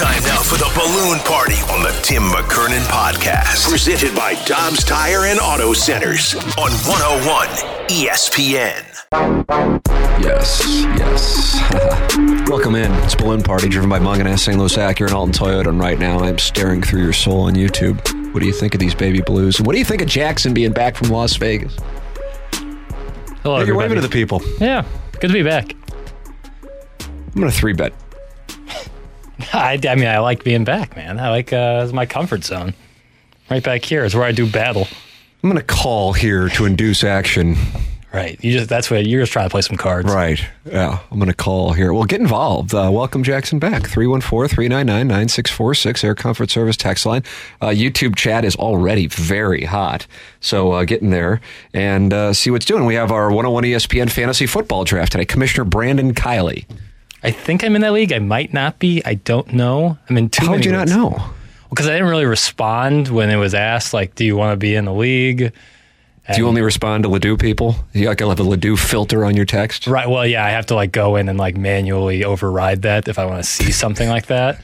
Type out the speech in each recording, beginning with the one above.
Time now for the balloon party on the Tim McKernan podcast. Presented by Dobbs Tire and Auto Centers on 101 ESPN. Yes, yes. Welcome in. It's Balloon Party, driven by Mungenast, St. Louis Acura, and Alton Toyota. And right now, I'm staring through your soul on YouTube. What do you think of these baby blues? And what do you think of Jackson being back from Las Vegas? Hello, Hey, you're waving to the people. Yeah, good to be back. I'm going to three bet. I, I mean, I like being back, man. I like uh, it's my comfort zone. Right back here is where I do battle. I'm going to call here to induce action. Right. You just that's what you're just trying to play some cards. Right. Yeah. I'm going to call here. Well, get involved. Uh, welcome Jackson back. 314 399 9646, Air Comfort Service text line. Uh, YouTube chat is already very hot. So uh, get in there and uh, see what's doing. We have our 101 ESPN fantasy football draft today. Commissioner Brandon Kiley. I think I'm in that league. I might not be. I don't know. I'm in too How many you not know? Because I didn't really respond when it was asked, like, do you want to be in the league? Do you only respond to Ledoux people? You like to have a Ledoux filter on your text? Right. Well, yeah, I have to like go in and like manually override that if I want to see something like that.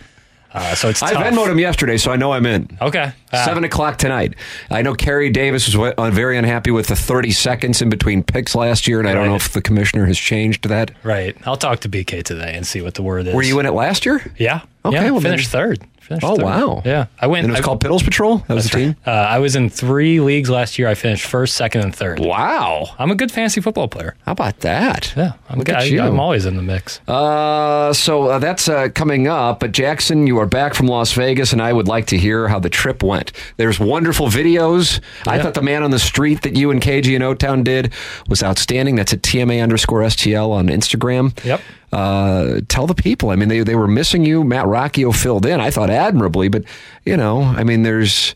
Uh, so it's I tough. Venmoed him yesterday, so I know I'm in. Okay. Uh, Seven o'clock tonight. I know Kerry Davis was uh, very unhappy with the 30 seconds in between picks last year, and I don't know if the commissioner has changed that. Right. I'll talk to BK today and see what the word is. Were you in it last year? Yeah. Okay, Yeah. well finished third. Finished Oh, third. wow. Yeah. I went. And it was I- called Piddles Patrol? That was the team? Uh, I was in three leagues last year. I finished first, second, and third. Wow. I'm a good fantasy football player. How about that? Yeah, I'm Look I. I'm always in the mix. Uh, so uh, that's uh, coming up. But Jackson, you are back from Las Vegas, and I would like to hear how the trip went. There's wonderful videos. I thought the man on the street that you and KG and O Town did was outstanding. That's at TMA underscore STL on Instagram. Yep. Uh, tell the people. I mean, they, they were missing you. Matt Rocchio filled in. I thought admirably, but you know, I mean, there's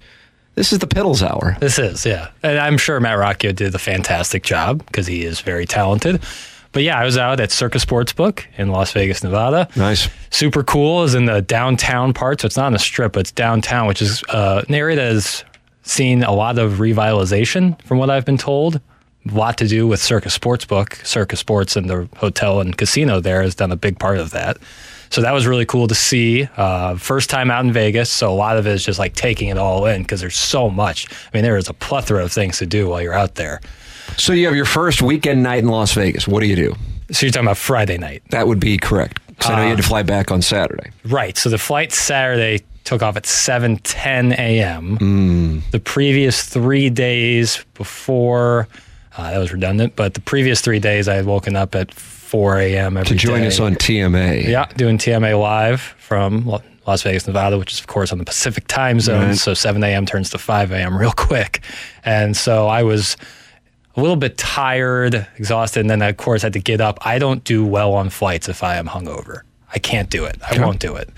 this is the Piddles hour. This is, yeah. And I'm sure Matt Rocchio did a fantastic job because he is very talented. But yeah, I was out at Circa Sportsbook in Las Vegas, Nevada. Nice. Super cool is in the downtown part. So it's not in the strip, but it's downtown, which is uh, an area that has seen a lot of revitalization from what I've been told. A lot to do with Circa Sportsbook. Circa Sports and the hotel and casino there has done a big part of that. So that was really cool to see. Uh, first time out in Vegas, so a lot of it is just like taking it all in because there's so much. I mean, there is a plethora of things to do while you're out there. So you have your first weekend night in Las Vegas. What do you do? So you're talking about Friday night, That would be correct. 'Cause I know you had to fly back on Saturday. right? So the flight Saturday took off at 7:10 a.m. The previous three days before, uh, that was redundant, but the previous three days I had woken up at 4 a.m. every To join day. us on TMA. Yeah, doing TMA live from Las Vegas, Nevada, which is, of course, on the Pacific time zone. Right. So 7 a.m. turns to 5 a.m. real quick. And so I was a little bit tired, exhausted, and then, of course, had to get up. I don't do well on flights if I am hungover. I can't do it. I won't do it.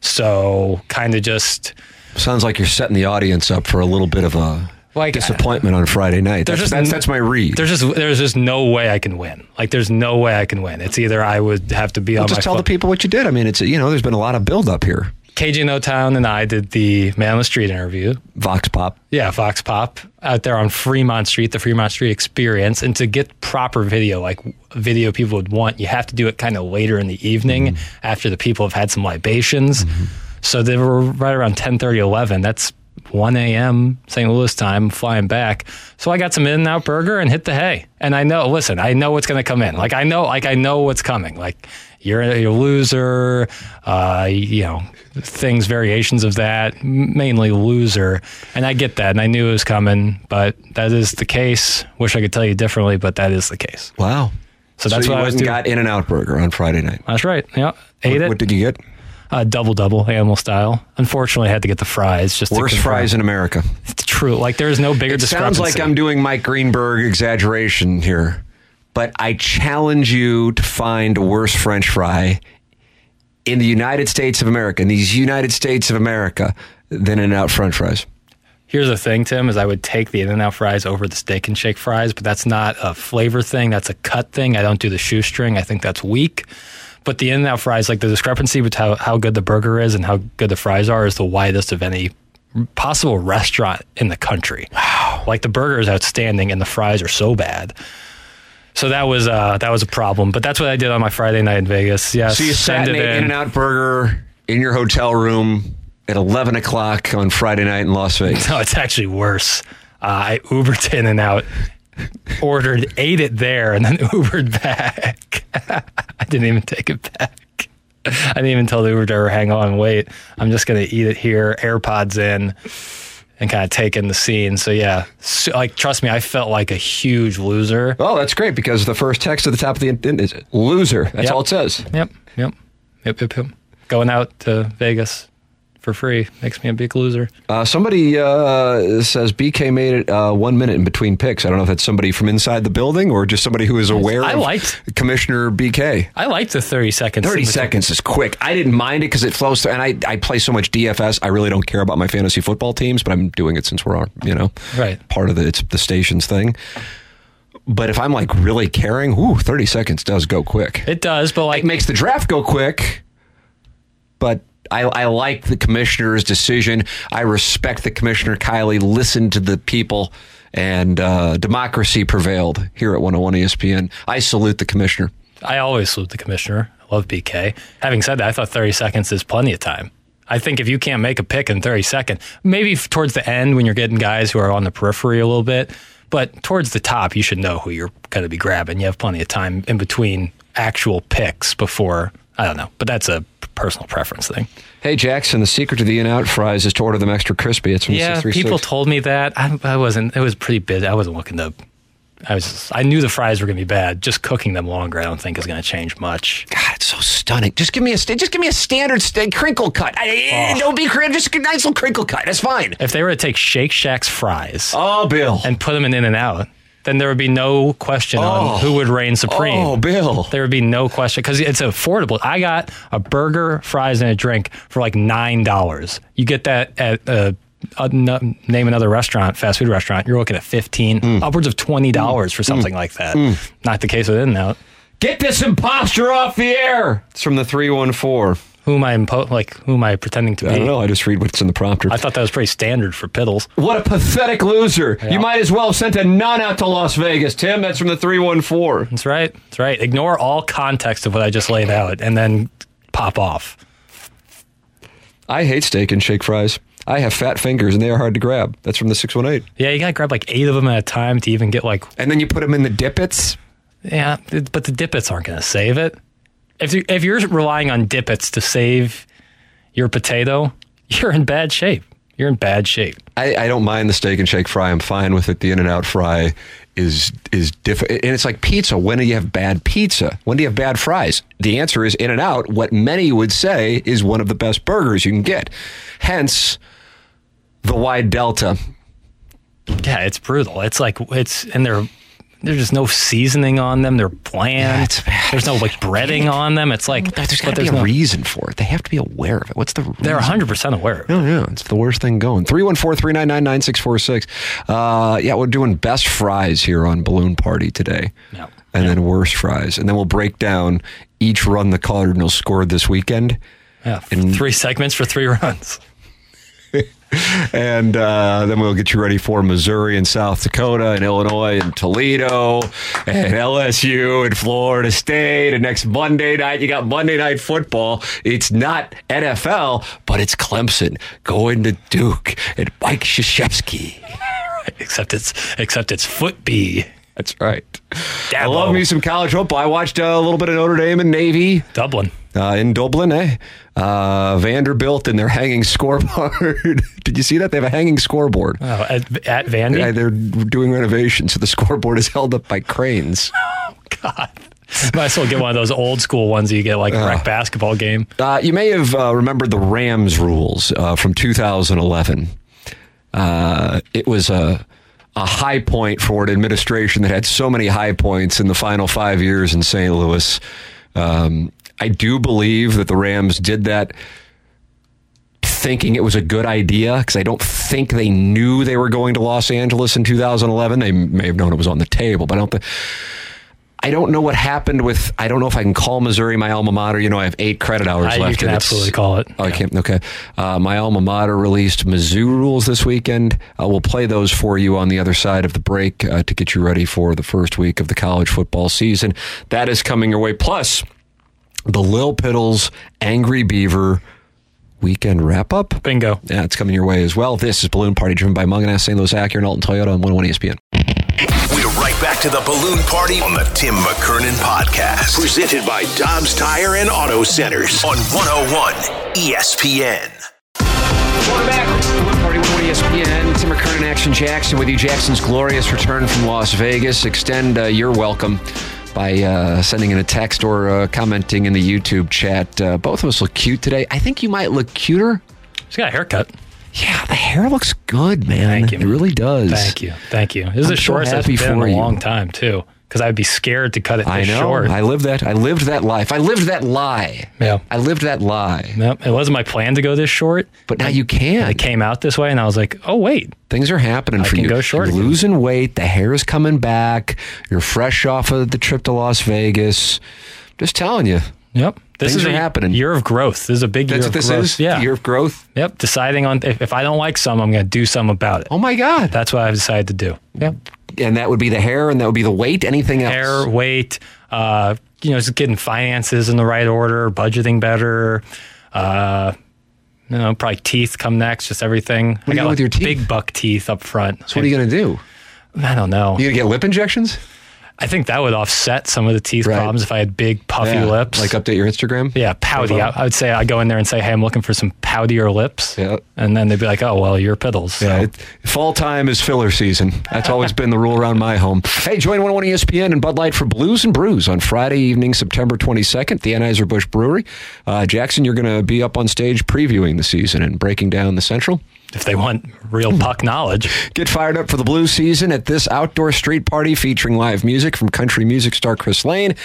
So kind of just. Sounds like you're setting the audience up for a little bit of a Like, disappointment on Friday night. That's, just that's, that's my read. There's just there's just no way I can win. Like there's no way I can win. It's either I would have to be Well, on just tell phone. the people what you did. I mean, it's you know, there's been a lot of build up here. KJ No Town and I did the Man on the Street interview. Vox Pop. Yeah, Vox Pop out there on Fremont Street, the Fremont Street experience. And to get proper video, like video people would want, you have to do it kind of later in the evening mm-hmm. after the people have had some libations. Mm-hmm. So they were right around 10 30, 11. That's 1 a.m. St. Louis time, flying back. So I got some In and Out Burger and hit the hay. And I know, listen, I know what's going to come in. Like I know, like I know what's coming. Like you're a, you're a loser, uh, you know, things, variations of that, mainly loser. And I get that. And I knew it was coming, but that is the case. Wish I could tell you differently, but that is the case. Wow. So that's you what I was doing. got In and Out Burger on Friday night. That's right. Yeah. Ate What, it. what did you get? Uh, double double, animal style. Unfortunately, I had to get the fries. Just Worst fries in America. It's true. Like there's no bigger It sounds like I'm doing Mike Greenberg exaggeration here, but I challenge you to find a worse French fry in the United States of America, in these United States of America, than in out French fries. Here's the thing, Tim, is I would take the In-N-Out fries over the steak and shake fries, but that's not a flavor thing. That's a cut thing. I don't do the shoestring. I think that's weak. But the In-N-Out fries, like the discrepancy between how, how good the burger is and how good the fries are, is the widest of any possible restaurant in the country. Wow! Like the burger is outstanding, and the fries are so bad. So that was uh, that was a problem. But that's what I did on my Friday night in Vegas. Yeah. So you sat in an in. In-N-Out burger in your hotel room at 11 o'clock on Friday night in Las Vegas. No, it's actually worse. Uh, I Ubered In and Out, ordered, ate it there, and then Ubered back. I didn't even take it back. I didn't even tell the Uber driver, hang on, wait. I'm just going to eat it here, AirPods in, and kind of take in the scene. So, yeah, so, like, trust me, I felt like a huge loser. Oh, that's great because the first text at the top of the in- is loser. That's Yep. all it says. Yep, yep, yep, yep, yep. Going out to Vegas for free makes me a big loser. Uh, somebody uh, says BK made it uh, one minute in between picks. I don't know if that's somebody from inside the building or just somebody who is aware I of liked- Commissioner BK. I liked the 30 seconds. 30 seconds is quick. I didn't mind it because it flows through. And I, I play so much DFS. I really don't care about my fantasy football teams, but I'm doing it since we're, on, you know, Right. part of the, it's the station's thing. But if I'm like really caring, ooh, 30 seconds does go quick. It does, but like It makes the draft go quick, but I, I like the commissioner's decision. I respect the commissioner. Kiley listened to the people, and uh, democracy prevailed here at 101 ESPN. I salute the commissioner. I always salute the commissioner. I love BK. Having said that, I thought 30 seconds is plenty of time. I think if you can't make a pick in 30 seconds, maybe towards the end when you're getting guys who are on the periphery a little bit, but towards the top, you should know who you're going to be grabbing. You have plenty of time in between actual picks before, I don't know, but that's a personal preference thing. Hey, Jackson, the secret to the in out fries is to order them extra crispy. It's from Yeah, 636. people told me that. I, I wasn't, it was pretty busy. I wasn't looking to. I was. I knew the fries were going to be bad. Just cooking them longer, I don't think is going to change much. God, it's so stunning. Just give me a just give me a standard sta- crinkle cut. I, Oh. Don't be creative. Just a nice little crinkle cut. That's fine. If they were to take Shake Shack's fries Oh, Bill. and put them in In and Out, then there would be no question Oh. on who would reign supreme. Oh, Bill. There would be no question because it's affordable. I got a burger, fries, and a drink for like nine dollars. You get that at uh, uh, n- name another restaurant, fast food restaurant. You're looking at fifteen, Mm. upwards of twenty dollars for something like that. Not the case with In Out. Get this imposter off the air. It's from the 314. Who am I impo- like? Who am I pretending to be? I don't know. I just read what's in the prompter. I thought that was pretty standard for Piddles. What a pathetic loser. You might as well have sent a nun out to Las Vegas. Tim, that's from the 314. That's right. That's right. Ignore all context of what I just laid out, and then pop off. I hate steak and shake fries. I have fat fingers and they are hard to grab. That's from the 618. Yeah, you gotta grab like eight of them at a time to even get like And then you put them in the dippets. yeah, but the dippets aren't gonna save it. If you if you're relying on dippets to save your potato, you're in bad shape. You're in bad shape. I, I don't mind the steak and shake fry. I'm fine with it. The In and Out fry is is different, and it's like pizza. When do you have bad pizza? When do you have bad fries? The answer is In and Out. What many would say is one of the best burgers you can get. Hence, the wide delta. Yeah, it's brutal. It's like it's and they're there's just no seasoning on them. They're bland. Yeah, there's no like breading on them. It's like There's got but to be there's a no- reason for it. They have to be aware of it. What's the? reason? They're 100 percent aware. No, yeah. it's the worst thing going. 314-399-9646. Uh, yeah, we're doing best fries here on Balloon Party today. Yeah. And then worst fries. And then we'll break down each run the Cardinals scored this weekend. Yeah, three segments for three runs. And uh, then we'll get you ready for Missouri and South Dakota and Illinois and Toledo and LSU and Florida State. And next Monday night, you got Monday Night Football. It's not NFL, but it's Clemson going to Duke and Mike Krzyzewski. Except it's except it's foot B. That's right. I love me some college football. I watched uh, a little bit of Notre Dame and Navy Dublin. Uh, in Dublin, eh? Uh, Vanderbilt and their hanging scoreboard. Did you see that? They have a hanging scoreboard. Oh, at, at Vandy. Yeah, they're doing renovations, so the scoreboard is held up by cranes. Oh, God. Might as well get one of those old school ones that you get like a rec basketball game. Uh, you may have uh, remembered the Rams rules uh, from 2011. Uh, it was a a high point for an administration that had so many high points in the final five years in St. Louis. Um, I do believe that the Rams did that thinking it was a good idea because I don't think they knew they were going to Los Angeles in 2011. They may have known it was on the table, but I don't think. I don't know what happened with. I don't know if I can call Missouri my alma mater. You know, I have eight credit hours I- left. you can absolutely call it. Oh, I can't. Okay. Uh, my alma mater released Mizzou rules this weekend. Uh, we'll play those for you on the other side of the break uh, to get you ready for the first week of the college football season. That is coming your way. Plus, the Lil Piddles Angry Beaver weekend wrap up. Bingo. Yeah, it's coming your way as well. This is Balloon Party driven by Mungenast, St. Louis Acura, and Alton Toyota on 101 ESPN. We're right back to the balloon party on the Tim McKernan podcast. Presented by Dobbs Tire and Auto Centers on 101 ESPN. Welcome back. Balloon Party 101 ESPN. Tim McKernan, Action Jackson with you. Jackson's glorious return from Las Vegas. Extend uh, your welcome by uh, sending in a text or uh, commenting in the YouTube chat. Uh, both of us look cute today. I think you might look cuter. She's got a haircut. Yeah, the hair looks good, man. Thank you. It really does. Thank you. Thank you. This is I'm the so shortest it's happy been in for a you. long time, too, because I'd be scared to cut it this I know. short. I lived that. I lived that life. I lived that lie. Yeah. I lived that lie. Nope, it wasn't my plan to go this short. But now you can. It came out this way, and I was like, oh, wait. Things are happening I for can you. go short You're losing weight. The hair is coming back. You're fresh off of the trip to Las Vegas. Just telling you. Yep. This Things is are a happening. year of growth. This is a big That's year what of this growth. is. Yeah. Year of growth. Yep. Deciding on if, if I don't like some, I'm going to do some about it. Oh my God. That's what I've decided to do. Yep. And that would be the hair, and that would be the weight. Anything else? Hair, weight, uh, you know, just getting finances in the right order, budgeting better. Uh, you know, probably teeth come next. Just everything. you I got do with your teeth? big buck teeth up front. So what are you going to do? I don't know. You to get lip injections? I think that would offset some of the teeth Right. problems if I had big puffy Yeah. lips. Like update your Instagram? yeah, pouty. I, I would say I go in there and say, "Hey, I'm looking for some poutier lips." Yeah. and then they'd be like, "Oh, well, you're piddles." So. Yeah, it, fall time is filler season. That's always been the rule around my home. Hey, join 101 ESPN and Bud Light for Blues and Brews on Friday evening, September 22nd, the Anheuser-Busch Brewery. Uh, Jackson, you're going to be up on stage previewing the season and breaking down the Central. If they want real puck knowledge. Get fired up for the blue season at this outdoor street party featuring live music from country music star Chris Lane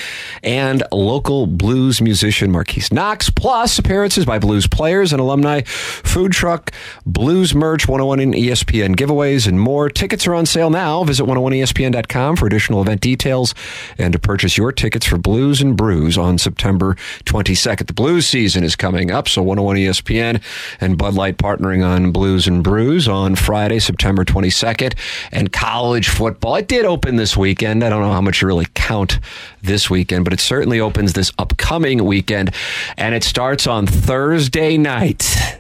and local blues musician Marquise Knox, plus appearances by blues players and alumni, food truck, blues merch, 101 and ESPN giveaways, and more. Tickets are on sale now. Visit 101ESPN.com for additional event details and to purchase your tickets for Blues and Brews on September 22nd. The blues season is coming up, so 101 ESPN and Bud Light partnering on Blues and Brews on Friday, September 22nd. And college football, it did open this weekend. I don't know how much you really count this weekend, but it certainly opens this upcoming weekend. And it starts on Thursday night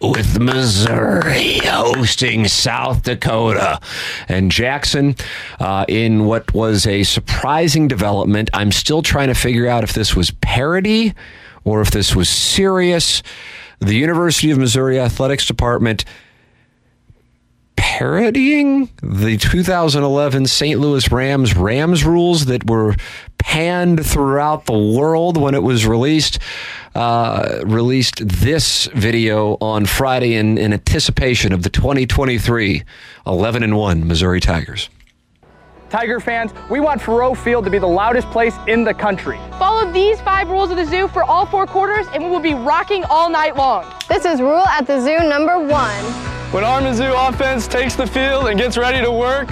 with Missouri hosting South Dakota. And Jackson, uh, in what was a surprising development, I'm still trying to figure out if this was parody or if this was serious. The University of Missouri Athletics Department parodying the 2011 St. Louis Rams Rams rules that were panned throughout the world when it was released. Uh, released this video on Friday in, in anticipation of the 2023 11 and 1 Missouri Tigers. Tiger fans, we want Faurot Field to be the loudest place in the country. Follow these five rules of the zoo for all four quarters, and we will be rocking all night long. This is rule at the zoo number one. When our Mizzou offense takes the field and gets ready to work,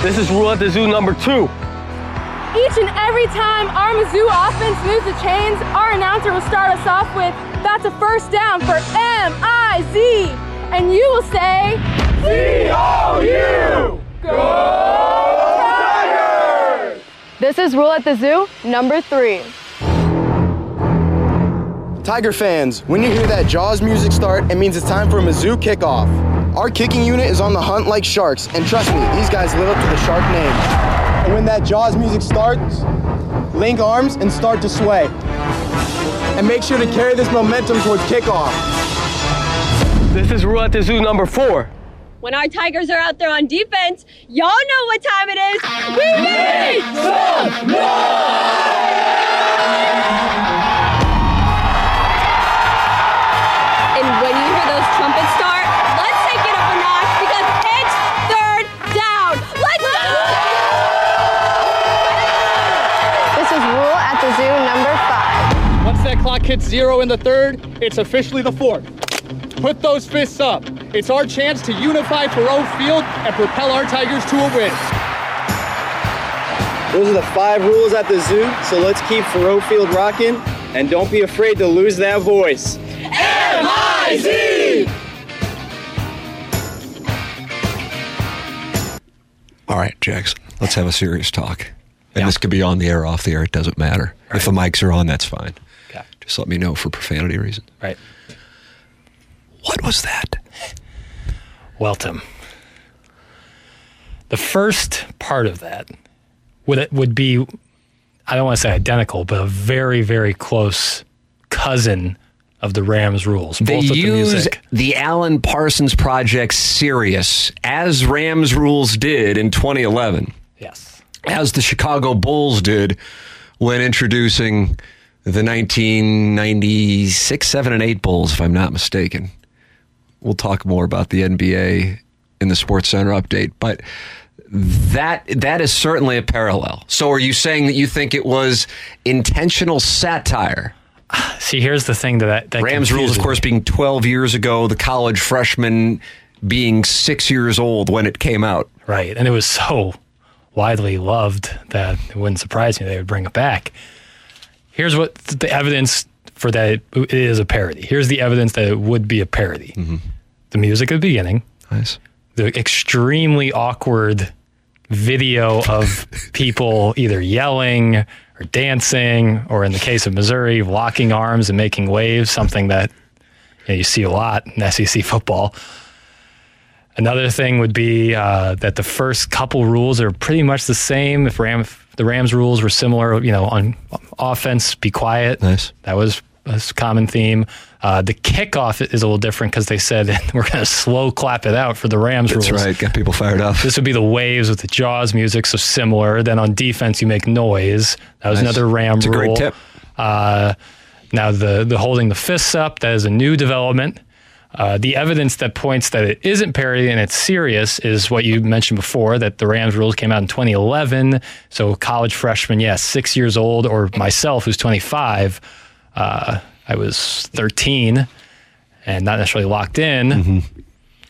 this is rule at the zoo number two. Each and every time our Mizzou offense moves the chains, our announcer will start us off with, that's a first down for M-I-Z. And you will say, C-O-U! Go Tigers! This is rule at the zoo number three. Tiger fans, when you hear that Jaws music start, it means it's time for a Mizzou kickoff. Our kicking unit is on the hunt like sharks, and trust me, these guys live up to the shark name. And when that Jaws music starts, link arms and start to sway. And make sure to carry this momentum towards kickoff. This is rule at the zoo number four. when our Tigers are out there on defense, y'all know what time it is. We need some And when you hear those trumpets start, let's take it up a notch because it's third down. Let's go! This is Rule at the Zoo number five. Once that clock hits zero in the third, it's officially the fourth. Put those fists up. It's our chance to unify Faurot Field and propel our Tigers to a win. Those are the five rules at the zoo, so let's keep Faurot Field rocking and don't be afraid to lose that voice. M-I-Z! All right, Jackson, let's have a serious talk. And this could be on the air, off the air, it doesn't matter. If the mics are on, that's fine. Okay. Just let me know for profanity reasons. Right. What was that? Well, Tim, the first part of that would would be, I don't want to say identical, but a very very close cousin of the Rams rules. They the use music. the Alan Parsons Project Sirius, as Rams rules did in 2011. Yes. As the Chicago Bulls did when introducing the 1996, 7, and 8 Bulls, if I'm not mistaken. We'll talk more about the NBA in the Sports Center update, but that that is certainly a parallel. So are you saying that you think it was intentional satire? See, here's the thing that that Rams rules, of course, being 12 years ago, the college freshman being six years old when it came out. Right. And it was so widely loved that it wouldn't surprise me they would bring it back. Here's what the evidence for that it is a parody. Here's the evidence that it would be a parody. The music at the beginning. Nice. The extremely awkward video of people either yelling or dancing, or in the case of Missouri, locking arms and making waves, something that you, know, you see a lot in SEC football. Another thing would be uh, that the first couple rules are pretty much the same. If Ram, if the Rams rules were similar, you know, on offense, be quiet. Nice. That was a common theme. Uh, the kickoff is a little different because they said we're going to slow clap it out for the Rams That's rules. right. Get people fired up. This would be the waves with the Jaws music, so similar. Then on defense, you make noise. That was Nice. another Ram a rule. great tip. Uh, now the the holding the fists up that is a new development. Uh, the evidence that points that it isn't parody and it's serious is what you mentioned before that the Rams rules came out in 2011. So college freshman, yes, six years old, or myself who's 25. Uh, I was 13 and not necessarily locked in.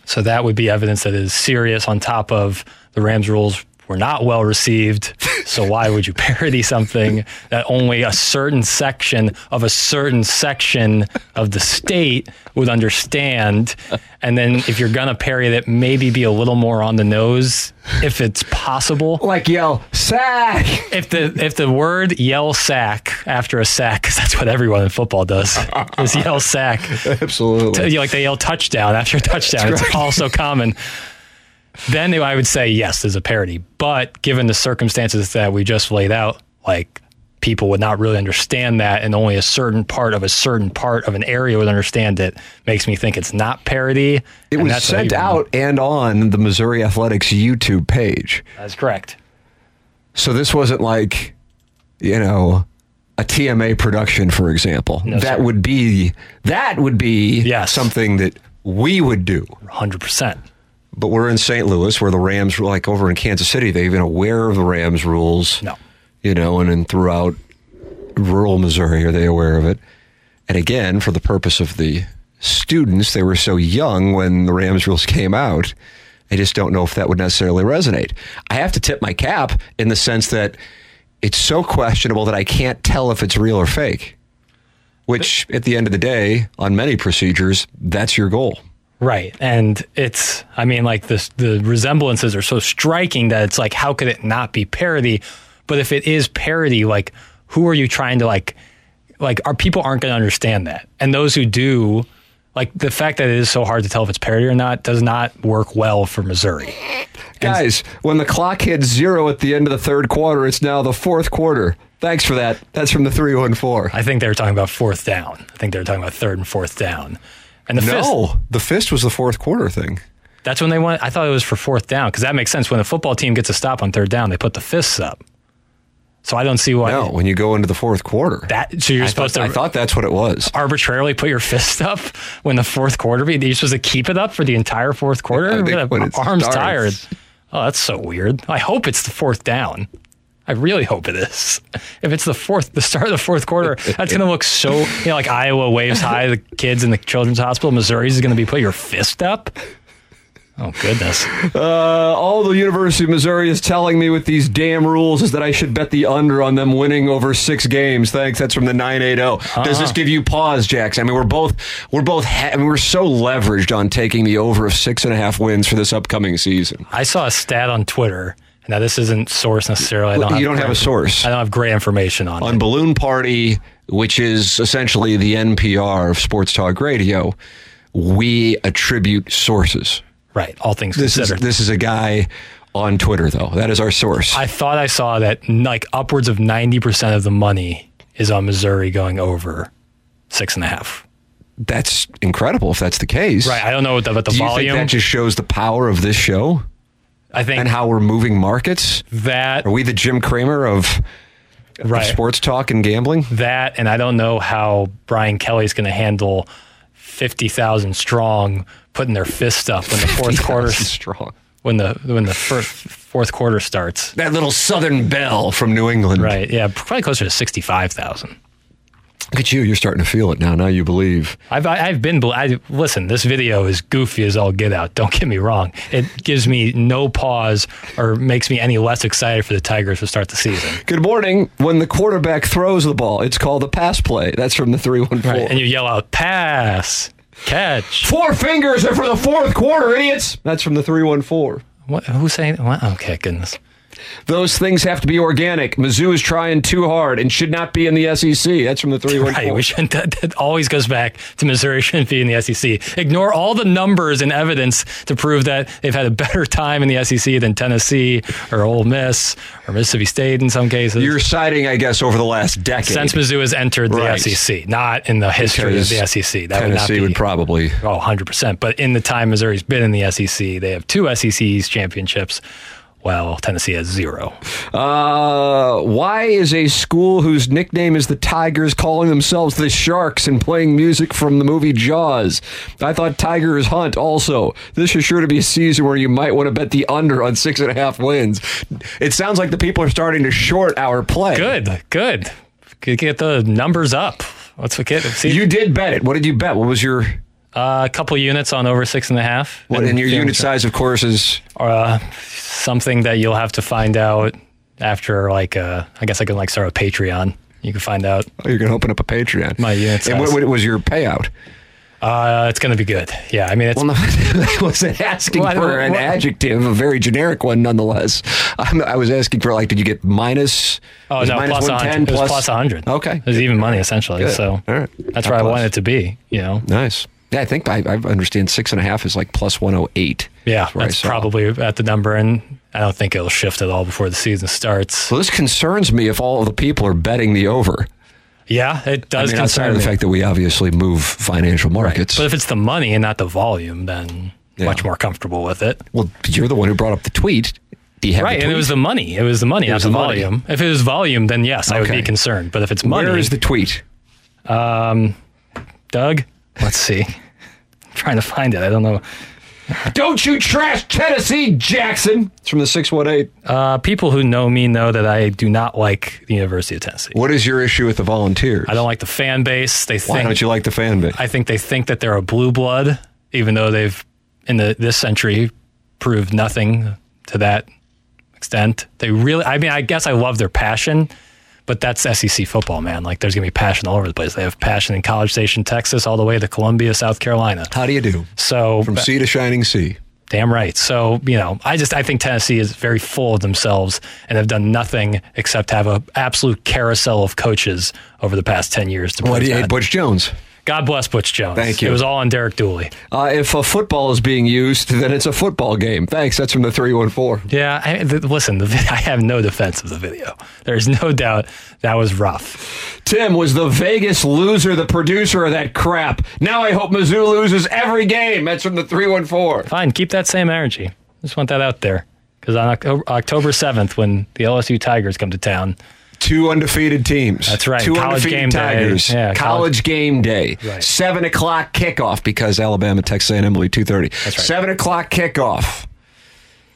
So that would be evidence that is serious on top of the Rams rules were not well received. So why would you parody something that only a certain section of a certain section of the state would understand? And then if you're gonna parody it, maybe be a little more on the nose if it's possible. Like yell, sack! If the if the word yell sack after a sack, because that's what everyone in football does, is yell sack. Absolutely. Like they yell touchdown after a touchdown. That's it's right. also common. Then I would say yes, there's a parody. But given the circumstances that we just laid out, like people would not really understand that, and only a certain part of a certain part of an area would understand it, makes me think it's not parody. It was sent out and on the Missouri Athletics YouTube page. That's correct. So this wasn't like, you know, a TMA production, for example. No, that sir. would be that would be something that we would do. Hundred percent. But we're in St. Louis, where the Rams, were like over in Kansas City, they're even aware of the Rams rules. No. You know, and then throughout rural Missouri, are they aware of it? And again, for the purpose of the students, they were so young when the Rams rules came out. I just don't know if that would necessarily resonate. I have to tip my cap in the sense that it's so questionable that I can't tell if it's real or fake. Which, at the end of the day, on many procedures, that's your goal. Right. And it's, I mean, like this, the resemblances are so striking that it's like, how could it not be parody? But if it is parody, like, who are you trying to like, like, our people aren't going to understand that. And those who do, like, the fact that it is so hard to tell if it's parody or not does not work well for Missouri. Guys, when the clock hits zero at the end of the third quarter, it's now the fourth quarter. Thanks for that. That's from the 314. I think they were talking about fourth down. I think they were talking about third and fourth down. And the no, fist, the fist was the fourth quarter thing. That's when they went. I thought it was for fourth down because that makes sense. When a football team gets a stop on third down, they put the fists up. So I don't see why. No, when you go into the fourth quarter. That so you're I supposed thought, to I thought that's what it was. arbitrarily put your fist up when the fourth quarter. be- You're supposed to keep it up for the entire fourth quarter. I think when it arms starts. tired. Oh, that's so weird. I hope it's the fourth down. I really hope it is. If it's the fourth, the start of the fourth quarter, that's going to look so. You know, like Iowa waves high the kids in the children's hospital. Missouri's is going to be put your fist up. Oh goodness. Uh, all the University of Missouri is telling me with these damn rules is that I should bet the under on them winning over six games. Thanks. That's from the nine eight zero. Does this give you pause, Jackson? I mean, we're both we're both ha- I mean, we're so leveraged on taking the over of six and a half wins for this upcoming season. I saw a stat on Twitter. Now this isn't source necessarily. I don't You don't have a source. I don't have great information on, on it. Balloon Party, which is essentially the NPR of sports talk radio. We attribute sources. Right. All things This is considered. this is a guy on Twitter though. That is our source. I thought I saw that like upwards of ninety percent of the money is on Missouri going over six and a half. That's incredible if that's the case. Right. I don't know what the, about the Do you volume. think that just shows the power of this show I think and how we're moving markets? that Are we the Jim Cramer of, of Right. sports talk and gambling? that, and I don't know how Brian Kelly's going to handle fifty thousand strong putting their fist up when the fourth quarter strong. when the when the first fourth quarter starts. That little Southern Belle from New England. Right. Yeah. Probably closer to sixty five thousand. Look at you. You're starting to feel it now. Now you believe. I've I've been I, listen. This video is goofy as all get out. Don't get me wrong. It gives me no pause or makes me any less excited for the Tigers to start the season. Good morning. When the quarterback throws the ball, it's called a pass play. That's from the 314. Right, and you yell out pass, catch. Four fingers are for the fourth quarter, idiots. That's from the 314. What? Who's saying? What? Okay, goodness. Those things have to be organic. Mizzou is trying too hard and should not be in the SEC. That's from the 314. Right, we shouldn't. That, that always goes back to Missouri shouldn't be in the SEC. Ignore all the numbers and evidence to prove that they've had a better time in the SEC than Tennessee or Ole Miss or Mississippi State in some cases. You're citing, I guess, over the last decade. since Mizzou has entered the Right. SEC, not in the history Because of the SEC. That would not Tennessee be would probably. Oh, 100%. But in the time Missouri's been in the SEC, they have two SEC championships, while Tennessee has zero. Uh, why is a school whose nickname is the Tigers calling themselves the Sharks and playing music from the movie Jaws? I thought Tigers hunt also. This is sure to be a season where you might want to bet the under on six and a half wins. It sounds like the people are starting to short our play. Good, good. Get the numbers up. Let's get see You did bet it. What did you bet? What was your uh, a couple units on over six and a half. what? And your unit size, of course, is Uh, something that you'll have to find out after, like, uh, I guess I can like start a Patreon. You can find out. oh, you're to open up a Patreon. My unit And what, what was your payout? Uh, it's going to be good. Yeah, I mean, it's Well, no, I wasn't asking for an adjective, a very generic one nonetheless. I'm, I was asking for, like, did you get minus? Oh no, minus plus 110, 100. It plus 100. Okay. It was even money essentially. Good. So right. that's Not where I plus. want it to be. You know. Nice. Yeah, I think I, I understand six and a half is like plus 108. Yeah, I that's probably at the number, and I don't think it'll shift at all before the season starts. So this concerns me if all of the people are betting the over. Yeah, it I does mean, outside of the me. fact that we obviously move financial markets. But if it's the money and not the volume, then Yeah. much more comfortable with it. well, you're the one who brought up the tweet. Right, and it was the money. It was the money, It not was the, the money. volume. If it was volume, then yes, I would be concerned. But if it's money, Where is the tweet? Um, Doug? Let's see. I'm trying to find it. I don't know. Don't you trash Tennessee, Jackson. It's from the 618. Uh, people who know me know that I do not like the University of Tennessee. What is your issue with the volunteers? I don't like the fan base. They Why think don't you like the fan base? I think they think that they're a blue blood, even though they've in the this century proved nothing to that extent. They really, I mean, I guess I love their passion, but that's SEC football, man. Like, there's gonna be passion all over the place. They have passion in College Station, Texas, all the way to Columbia, South Carolina. How do you do? So From sea to shining sea. Damn right. So, you know, I just I think Tennessee is very full of themselves and have done nothing except have a absolute carousel of coaches over the past 10 years to Why do you hate. Butch Jones? God bless Butch Jones. Thank you. It was all on Derek Dooley. Uh, if a football is being used, then it's a football game. Thanks. That's from the 314. Yeah, I, th- listen, vid- I have no defense of the video. There's no doubt that was rough. Tim was the Vegas loser, the producer of that crap. Now I hope Mizzou loses every game. That's from the 314. Fine, keep that same energy. Just want that out there. Because on October, October 7th, when the LSU Tigers come to town, Two undefeated teams. That's right. Two College undefeated game day. Tigers. Yeah, college, college- game day. Right. Seven o'clock kickoff because Alabama, Texas A&M will be two thirty. That's right. Seven o'clock kickoff.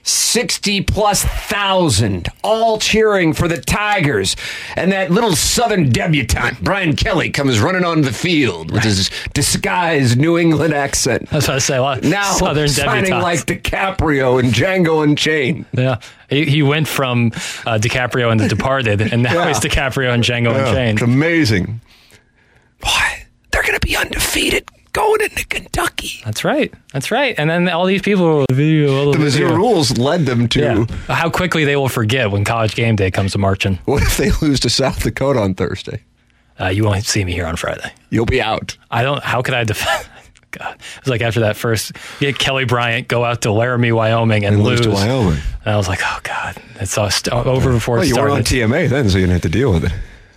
Sixty plus thousand, all cheering for the Tigers, and that little Southern debutante Brian Kelly comes running on the field with his disguised New England accent. that's what I say. A lot Now Southern signing debutantes. like DiCaprio and Django Unchained. yeah, he, he went from uh, DiCaprio and The Departed, and now Yeah. he's DiCaprio and Django Yeah, Unchained. It's amazing. Boy, they're going to be undefeated going into Kentucky. That's right. That's right. And then all these people, the, video, all The Mizzou video. rules led them to. Yeah. How quickly they will forget when college game day comes to marching. What if they lose to South Dakota on Thursday? Uh, you won't see me here on Friday. You'll be out. I don't. How could I defend? God, it was like after that first, you get Kelly Bryant go out to Laramie, Wyoming, and, And lose. lose to Wyoming. And I was like, oh God, it's all st- over before Well, it you weren't on TMA then, so you didn't have to deal with it.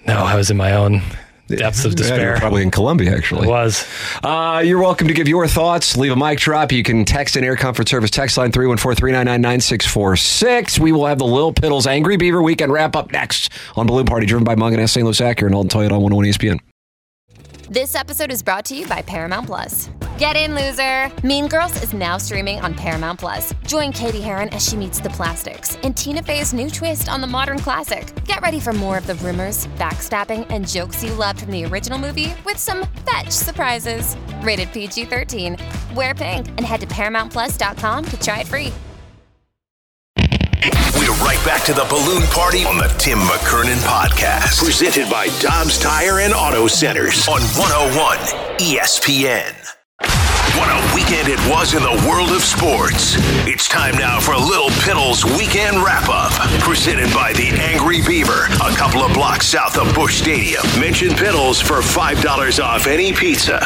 no, I was in my own depths of Yeah, you despair. were probably in Columbia, It actually. was. Uh, you're welcome to give your thoughts. Leave a mic drop. You can text in Air Comfort Service text line 314-399-9646. We will have the Lil Piddles Angry Beaver Weekend wrap up next on Balloon Party, driven by Mungenast. St. Louis Acura and Alton Toyota on 101 ESPN. This episode is brought to you by Paramount Plus. Get in, loser! Mean Girls is now streaming on Paramount Plus. Join Cady Heron as she meets the plastics in Tina Fey's new twist on the modern classic. Get ready for more of the rumors, backstabbing, and jokes you loved from the original movie with some fetch surprises. Rated PG 13. Wear pink and head to ParamountPlus.com to try it free. We're right back to the balloon party on the Tim McKernan podcast. Presented by Dobbs Tire and Auto Centers on 101 ESPN. What a weekend it was in the world of sports. It's time now for Lil Piddle's weekend wrap up. Presented by the Angry Beaver, a couple of blocks south of Busch Stadium. Mention Piddles for $5 off any pizza.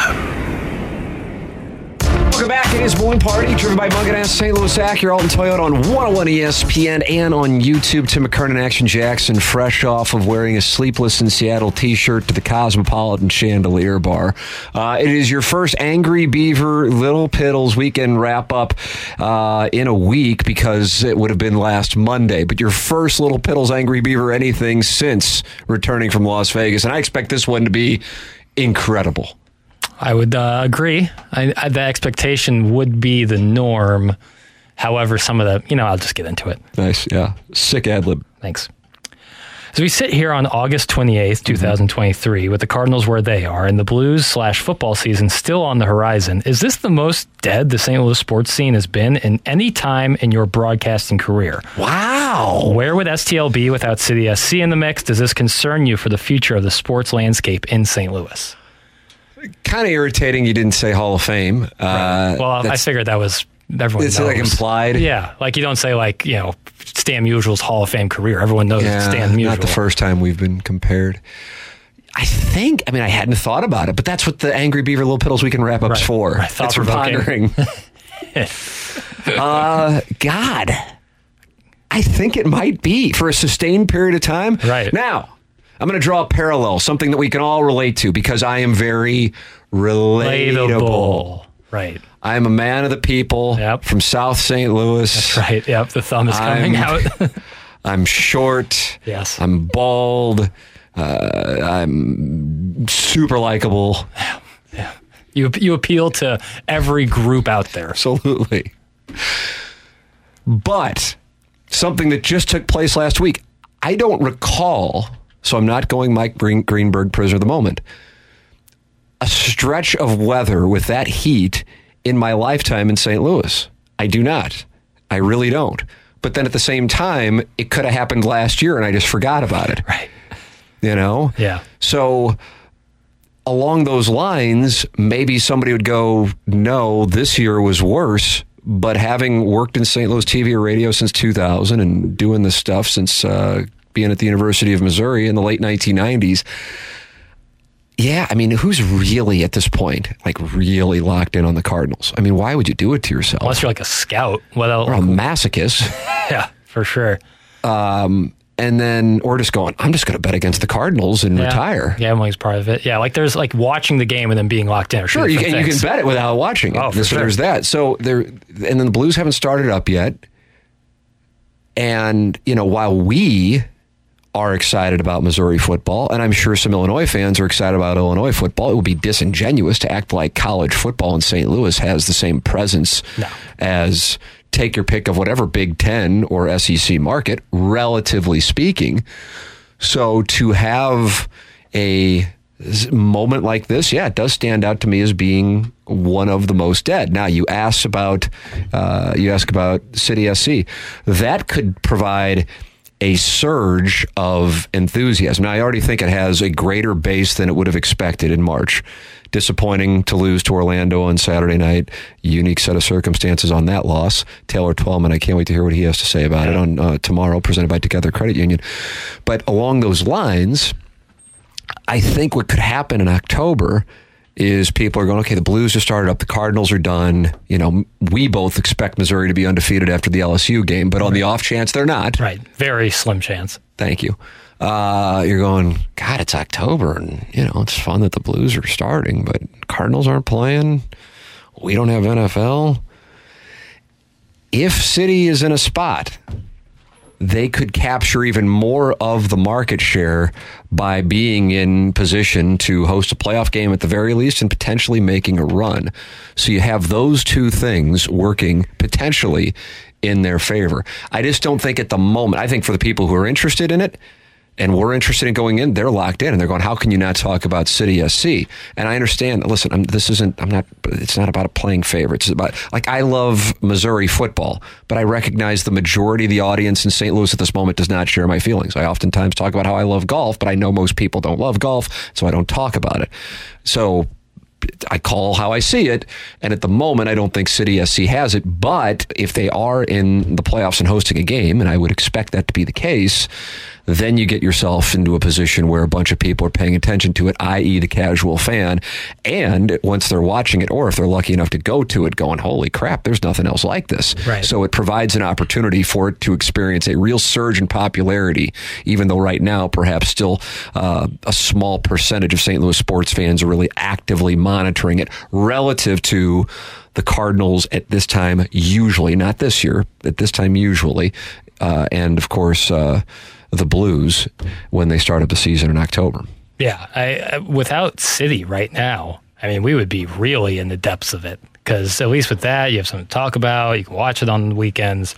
Back. It is Balloon Party, driven by Mungenast. St. Louis Acura, Alton Toyota on 101 ESPN and on YouTube. Tim McKernan, Action Jackson, fresh off of wearing a Sleepless in Seattle t-shirt to the Cosmopolitan Chandelier Bar. Uh, it is your first Angry Beaver Little Piddles weekend wrap-up uh, in a week because it would have been last Monday. But your first Little Piddles Angry Beaver anything since returning from Las Vegas. And I expect this one to be incredible. I would uh, agree. I, I, the expectation would be the norm. However, some of the, you know, I'll just get into it. Nice, yeah. Sick ad lib. Thanks. As we sit here on August 28th, 2023, with the Cardinals where they are and the Blues slash football season still on the horizon, is this the most dead the St. Louis sports scene has been in any time in your broadcasting career? Wow. Where would STL be without City SC in the mix? Does this concern you for the future of the sports landscape in St. Louis? Kind of irritating you didn't say Hall of Fame. Uh, Well, I figured that was everyone It's knows. like implied? Yeah, like you don't say like you know Stan Musial's Hall of Fame career. Everyone knows yeah, Stan Musial. not the first time we've been compared. I think. I mean, I hadn't thought about it, but that's what the Angry Beaver Little Piddles Weekend wrap up's Right, for. right, It's for pondering. uh, God, I think it might be for a sustained period of time. Right now, I'm going to draw a parallel, something that we can all relate to, because I am very relatable. Relatable. Right. I am a man of the people from South St. Louis. That's right. Yep. The thumb is coming I'm- out. I'm short. Yes. I'm bald. Uh, I'm super likable. Yeah. you you appeal to every group out there. Absolutely. But something that just took place last week, I don't recall, so I'm not going Mike Greenberg prisoner of the moment. A stretch of weather with that heat in my lifetime in St. Louis. I do not. I really don't. But then at the same time, it could have happened last year and I just forgot about it. Right. You know? Yeah. So along those lines, maybe somebody would go, no, this year was worse. But having worked in St. Louis TV or radio since 2000 and doing this stuff since uh, being at the University of Missouri in the late 1990s, yeah, I mean, who's really at this point, like really locked in on the Cardinals? I mean, why would you do it to yourself? Unless you're like a scout. Else? Or a masochist. yeah, for sure. Um, and then or just going, I'm just going to bet against the Cardinals and retire. Yeah. retire. Gambling's part of it. Yeah, like there's like watching the game and then being locked in. Or Sure, you can, you can bet it without watching it. Oh, for so sure. there's that. So there, and then the Blues haven't started up yet. And you know, while we are excited about Missouri football, and I'm sure some Illinois fans are excited about Illinois football, it would be disingenuous to act like college football in St. Louis has the same presence as take your pick of whatever Big Ten or SEC market, relatively speaking. So to have a moment like this, yeah, it does stand out to me as being one of the most dead. Now you ask about uh, you ask about City SC, that could provide a surge of enthusiasm. Now I already think it has a greater base than it would have expected in March. Disappointing to lose to Orlando on Saturday night. Unique set of circumstances on that loss. Taylor Twellman, I can't wait to hear what he has to say about it on uh, tomorrow, presented by Together Credit Union. But along those lines, I think what could happen in October is people are going, okay, the Blues just started up, the Cardinals are done. You know, we both expect Missouri to be undefeated after the LSU game, but on the off chance they're not. Right. Very slim chance. Thank you. Uh, you're going, God, it's October, and you know it's fun that the Blues are starting, but Cardinals aren't playing. We don't have NFL. If City is in a spot, they could capture even more of the market share by being in position to host a playoff game at the very least and potentially making a run. So you have those two things working potentially in their favor. I just don't think at the moment, I think for the people who are interested in it, and we're interested in going in, they're locked in and they're going, how can you not talk about City SC? And I understand, listen, I'm, this isn't, I'm not, it's not about playing favorites. It's about, like, I love Missouri football, but I recognize the majority of the audience in St. Louis at this moment does not share my feelings. I oftentimes talk about how I love golf, but I know most people don't love golf, so I don't talk about it. So, I call how I see it. And at the moment, I don't think City SC has it. But if they are in the playoffs and hosting a game, and I would expect that to be the case, then you get yourself into a position where a bunch of people are paying attention to it, i.e., the casual fan. And once they're watching it, or if they're lucky enough to go to it, going, holy crap, there's nothing else like this. Right. So it provides an opportunity for it to experience a real surge in popularity, even though right now, perhaps still uh, a small percentage of St. Louis sports fans are really actively monitoring it relative to the Cardinals at this time, usually, not this year, at this time, usually. Uh, and of course, uh, the Blues when they start up the season in October. Yeah, I, without City right now, I mean, we would be really in the depths of it because at least with that, you have something to talk about. You can watch it on the weekends,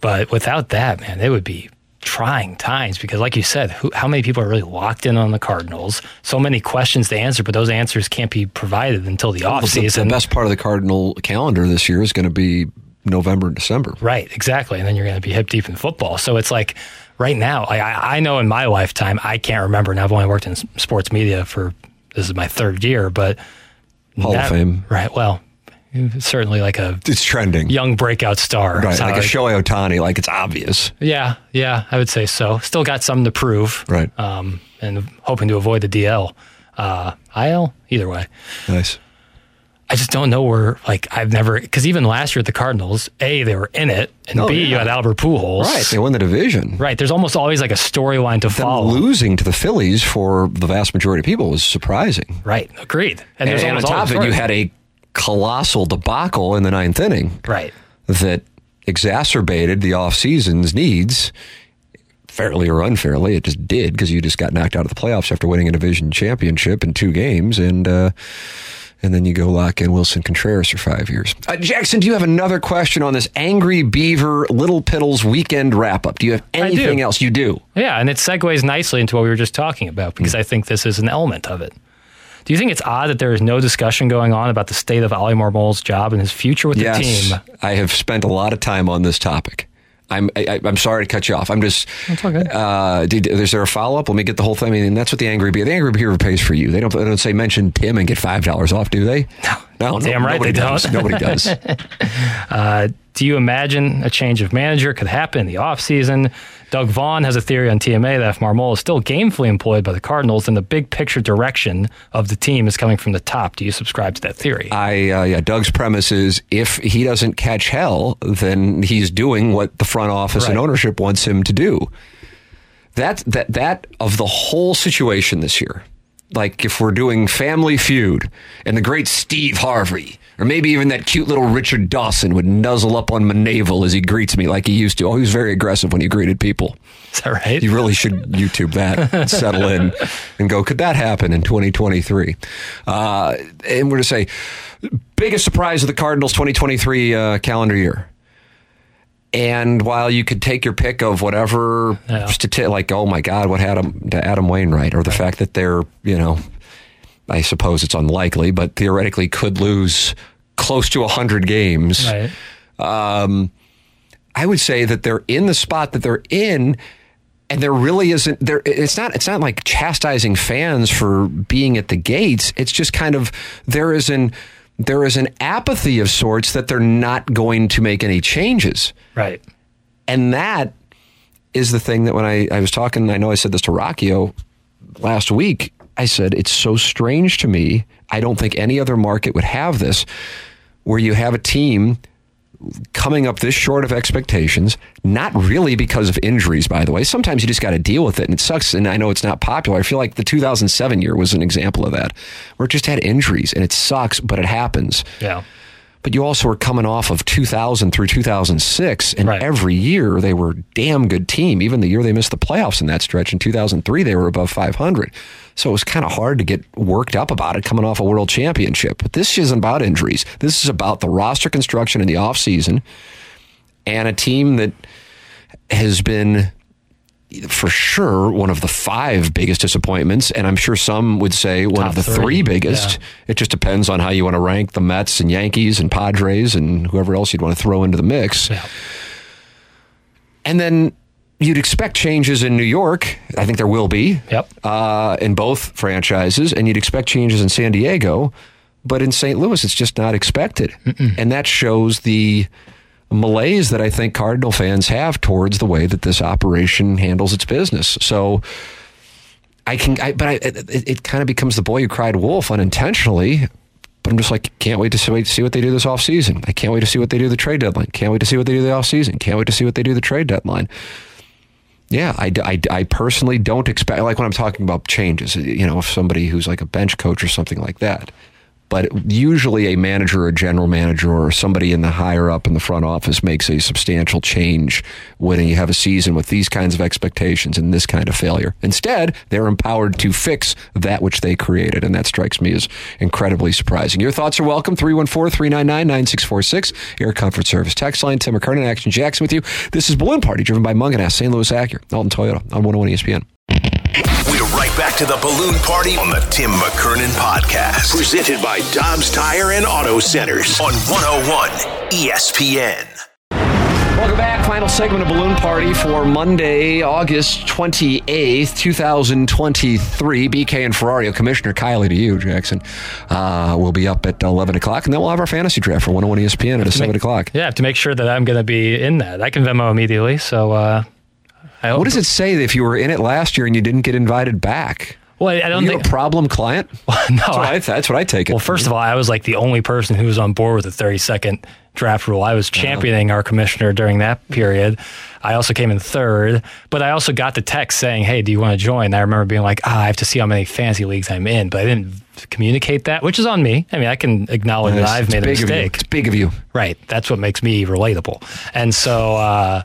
but without that, man, it would be trying times because, like you said, who, how many people are really locked in on the Cardinals? So many questions to answer, but those answers can't be provided until the Well, off the-. The best part of the Cardinal calendar this year is going to be November and December. Right, exactly. And then you're going to be hip deep in football. So it's like right now, like I, I know in my lifetime, I can't remember. Now I've only worked in sports media for this is my third year, but Hall of Fame. Right. Well, certainly like a It's trending. young breakout star. Right, like a Shohei Ohtani, like it's obvious. Yeah, yeah, I would say so. Still got something to prove. Right. Um, and hoping to avoid the DL. Uh, IL, either way. Nice. I just don't know where, like, I've never, because even last year at the Cardinals, A, they were in it, and Oh, B, yeah. you had Albert Pujols. Right, they won the division. Right. There's almost always like a storyline to Them follow. losing to the Phillies for the vast majority of people was surprising. Right. Agreed. And, And, there's and on top of it, you had a colossal debacle in the ninth inning Right. that exacerbated the off season's needs. Fairly or unfairly, it just did because you just got knocked out of the playoffs after winning a division championship in two games, and uh, and then you go lock in Willson Contreras for five years. Uh, Jackson, do you have another question on this Angry Beaver Little Piddles weekend wrap up? Do you have anything else? You do. Yeah, and it segues nicely into what we were just talking about because I think this is an element of it. Do you think it's odd that there is no discussion going on about the state of Oli Marmol's job and his future with the yes, team? I have spent a lot of time on this topic. I'm I, I- I'm sorry to cut you off. I'm just. That's okay. Uh, did, is there a follow up? Let me get the whole thing. I mean, that's what the angry beaver. The angry beaver pays for you. They don't. They don't say mention Tim and get five dollars off, do they? No, no, Damn right nobody they does. don't. Nobody does. Uh, do you imagine a change of manager could happen in the offseason? Doug Vaughn has a theory on TMA that if Marmol is still gamefully employed by the Cardinals, then the big picture direction of the team is coming from the top. Do you subscribe to that theory? I uh, yeah. Doug's premise is if he doesn't catch hell, then he's doing what the front office and ownership wants him to do. that that that of the whole situation this year. Like if we're doing Family Feud and the great Steve Harvey, or maybe even that cute little Richard Dawson would nuzzle up on my navel as he greets me like he used to. Oh, he was very aggressive when he greeted people. Is that right? You really should YouTube that, and settle in, and go. Could that happen in 2023? Uh, and we're to say biggest surprise of the Cardinals 2023 uh, calendar year. And while you could take your pick of whatever Yeah. stati- like, oh my God, what happened to Adam Wainwright, or the fact that they're, you know, I suppose it's unlikely, but theoretically could lose close to 100 games. Right. Um, I would say that they're in the spot that they're in, and there really isn't there. It's not. It's not like chastising fans for being at the gates. It's just kind of there is an there is an apathy of sorts that they're not going to make any changes. Right. And that is the thing that when I, I was talking, I know I said this to Rockio last week. I said, it's so strange to me. I don't think any other market would have this, where you have a team coming up this short of expectations, not really because of injuries, by the way. Sometimes you just got to deal with it, and it sucks. And I know it's not popular. I feel like the 2007 year was an example of that, where it just had injuries, and it sucks, but it happens. Yeah. But you also were coming off of 2000 through 2006, and every year they were a damn good team. Even the year they missed the playoffs in that stretch in 2003, they were above 500. So it was kind of hard to get worked up about it coming off a world championship. But this isn't about injuries. This is about the roster construction in the offseason and a team that has been for sure one of the five biggest disappointments, and I'm sure some would say one of the three, three biggest. yeah. It just depends on how you want to rank the Mets and Yankees and Padres and whoever else you'd want to throw into the mix. And then you'd expect changes in New York. I think there will be. Yep. Uh, in both franchises, and you'd expect changes in San Diego, but in St. Louis, it's just not expected, and that shows the malaise that I think Cardinal fans have towards the way that this operation handles its business. So. I can, I, but I, it, it kind of becomes the boy who cried wolf unintentionally. But I'm just like, can't wait to see, wait to see what they do this offseason. I can't wait to see what they do the trade deadline. Can't wait to see what they do the offseason. Can't wait to see what they do the trade deadline. Yeah, I, I, I personally don't expect, like when I'm talking about changes, you know, if somebody who's like a bench coach or something like that. But usually a manager or general manager or somebody in the higher up in the front office makes a substantial change when you have a season with these kinds of expectations and this kind of failure. Instead, they're empowered to fix that which they created. And that strikes me as incredibly surprising. Your thoughts are welcome. 314 399 9646. Air Comfort Service. Text line Tim McKernan, Action Jackson with you. This is Balloon Party driven by Mungenast, St. Louis Acura, Alton Toyota on 101 ESPN. We're right back to the balloon party on the Tim McKernan podcast. Presented by Dobbs Tire and Auto Centers on 101 ESPN. Welcome back. Final segment of Balloon Party for Monday, August 28th, 2023. BK and Ferrario, Commissioner Kiley to you, Jackson. Uh, we'll be up at 11 o'clock, and then we'll have our fantasy draft for 101 ESPN at 7 o'clock. Yeah, I have to make sure that I'm going to be in that. I can Venmo immediately. So, uh, I hope. What does it say if you were in it last year and you didn't get invited back? Well, I don't you think a problem client. no, that's, what I, that's what I take it. Well, first of all, I was like the only person who was on board with the 30 second draft rule. I was championing our commissioner during that period. I also came in third, but I also got the text saying, "Hey, do you want to join?" And I remember being like, "Ah, I have to see how many fancy leagues I'm in," but I didn't communicate that, which is on me. I mean, I can acknowledge that I've it's made a big of you. mistake. It's big of you. Right. That's what makes me relatable. And so uh,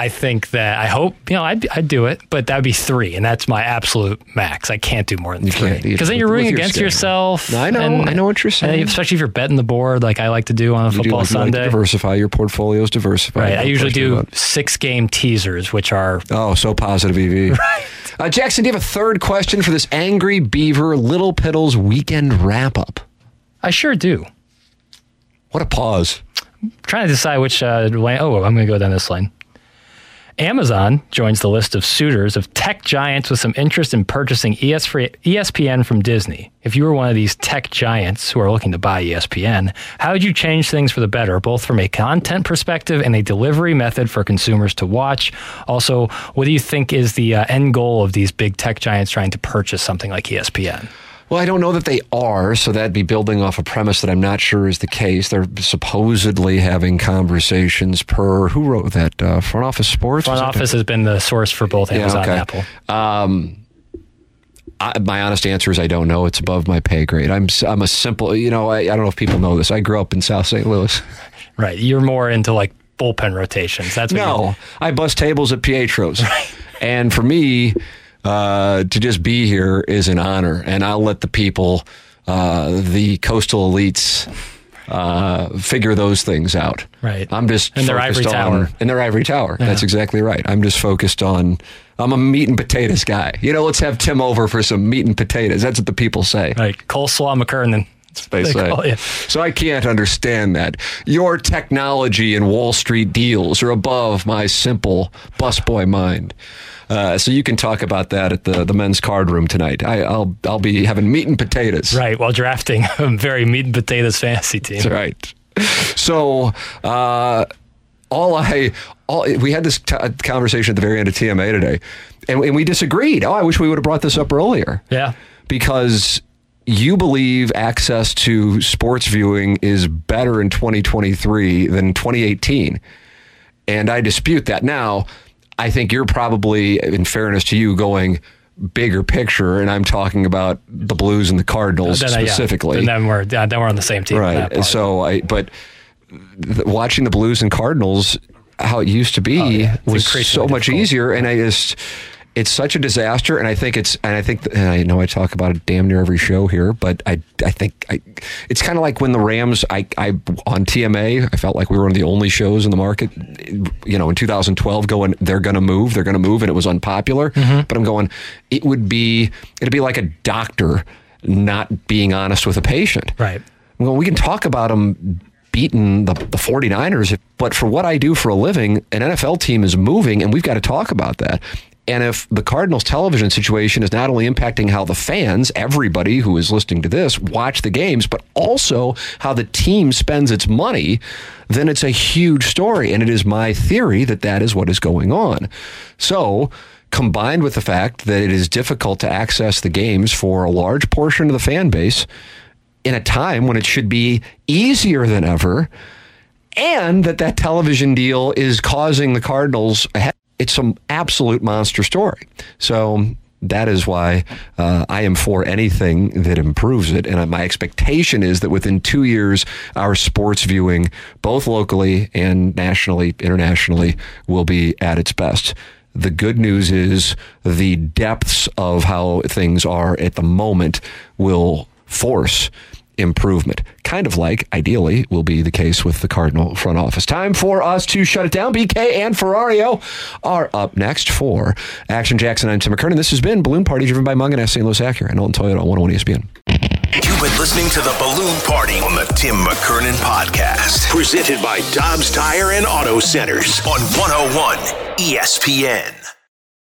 I think that I hope, you know, I'd, I'd do it, but that would be three. And that's my absolute max. I can't do more than You three. Because then you're rooting your against schedule. yourself. I know. and- I know what you're saying. especially if you're betting the board, like I like to do on a You do football like, you like to Sunday. diversify your portfolios, diversify. Right. I usually do six game teasers, which are. Oh, so positive, EV. Right. Uh, Jackson, do you have a third question for this Angry Beaver Little Piddles weekend wrap up? I sure do. What a pause. trying to decide which uh, lane. Oh, I'm going to go down this lane. Amazon joins the list of suitors of tech giants with some interest in purchasing ESPN from Disney. If you were one of these tech giants who are looking to buy ESPN, how would you change things for the better, both from a content perspective and a delivery method for consumers to watch? Also, what do you think is the uh, end goal of these big tech giants trying to purchase something like ESPN? Well, I don't know that they are, so that'd be building off a premise that I'm not sure is the case. They're supposedly having conversations per who wrote that uh, front office sports. Front office has been the source for both Amazon okay. and Apple. Um, I, my honest answer is I don't know. It's above my pay grade. I'm I'm a simple. You know, I, I don't know if people know this. I grew up in South St. Louis. Right. You're more into like bullpen rotations. That's what No, I bust tables at Pietro's, and for me uh, to just be here is an honor. And I'll let the people, uh, the coastal elites. Uh, figure those things out. Right. I'm just In their ivory on- tower. In their ivory tower. Yeah. That's exactly right. I'm just focused on. I'm a meat and potatoes guy. You know, let's have Tim over for some meat and potatoes. That's what the people say. Right. Coleslaw McKernan. They They say. call. So I can't understand that. Your technology and Wall Street deals are above my simple busboy mind. Uh, so you can talk about that at the, the men's card room tonight. I, I'll I'll be having meat and potatoes. Right. While drafting a very meat and potatoes fantasy team. That's right. So uh, all I all we had this t- conversation at the very end of TMA today, and, and we disagreed. Oh, I wish we would have brought this up earlier. Yeah. because you believe access to sports viewing is better in 2023 than 2018. And I dispute that. Now, I think you're probably, in fairness to you, going bigger picture, and I'm talking about the Blues and the Cardinals Then, uh, yeah. specifically. Then we're, then we're on the same team. Right. So I, but th- watching the Blues and Cardinals, how it used to be Oh, It's was so much difficult. easier. And I just, it's such a disaster. And I think it's, and I think, and I know I talk about it damn near every show here, but I, I think I, it's kind of like when the Rams, I, I, on TMA, I felt like we were one of the only shows in the market, you know, in 2012 going, they're going to move, they're going to move. And it was unpopular. Mm-hmm. But I'm going, it would be, it'd be like a doctor not being honest with a patient. Right. Well, we can talk about them beating the, the 49ers, but for what I do for a living, an NFL team is moving, and we've got to talk about that. And if the Cardinals television situation is not only impacting how the fans, everybody who is listening to this, watch the games, but also how the team spends its money, then it's a huge story. And it is my theory that that is what is going on. So, combined with the fact that it is difficult to access the games for a large portion of the fan base, in a time when it should be easier than ever, and that that television deal is causing the Cardinals. a he- It's some absolute monster story. So that is why uh, I am for anything that improves it. And my expectation is that within two years, our sports viewing, both locally and nationally, internationally, will be at its best. The good news is the depths of how things are at the moment will force improvement. Kind of like, ideally, will be the case with the Cardinal front office. Time for us to shut it down. BK and Ferrario are up next for Action Jackson. I'm Tim McKernan. This has been Balloon Party driven by Mungenast St. Louis Acura and Alton Toyota on 101 ESPN. You've been listening to the Balloon Party on the Tim McKernan Podcast, presented by Dobbs Tire and Auto Centers on 101 ESPN.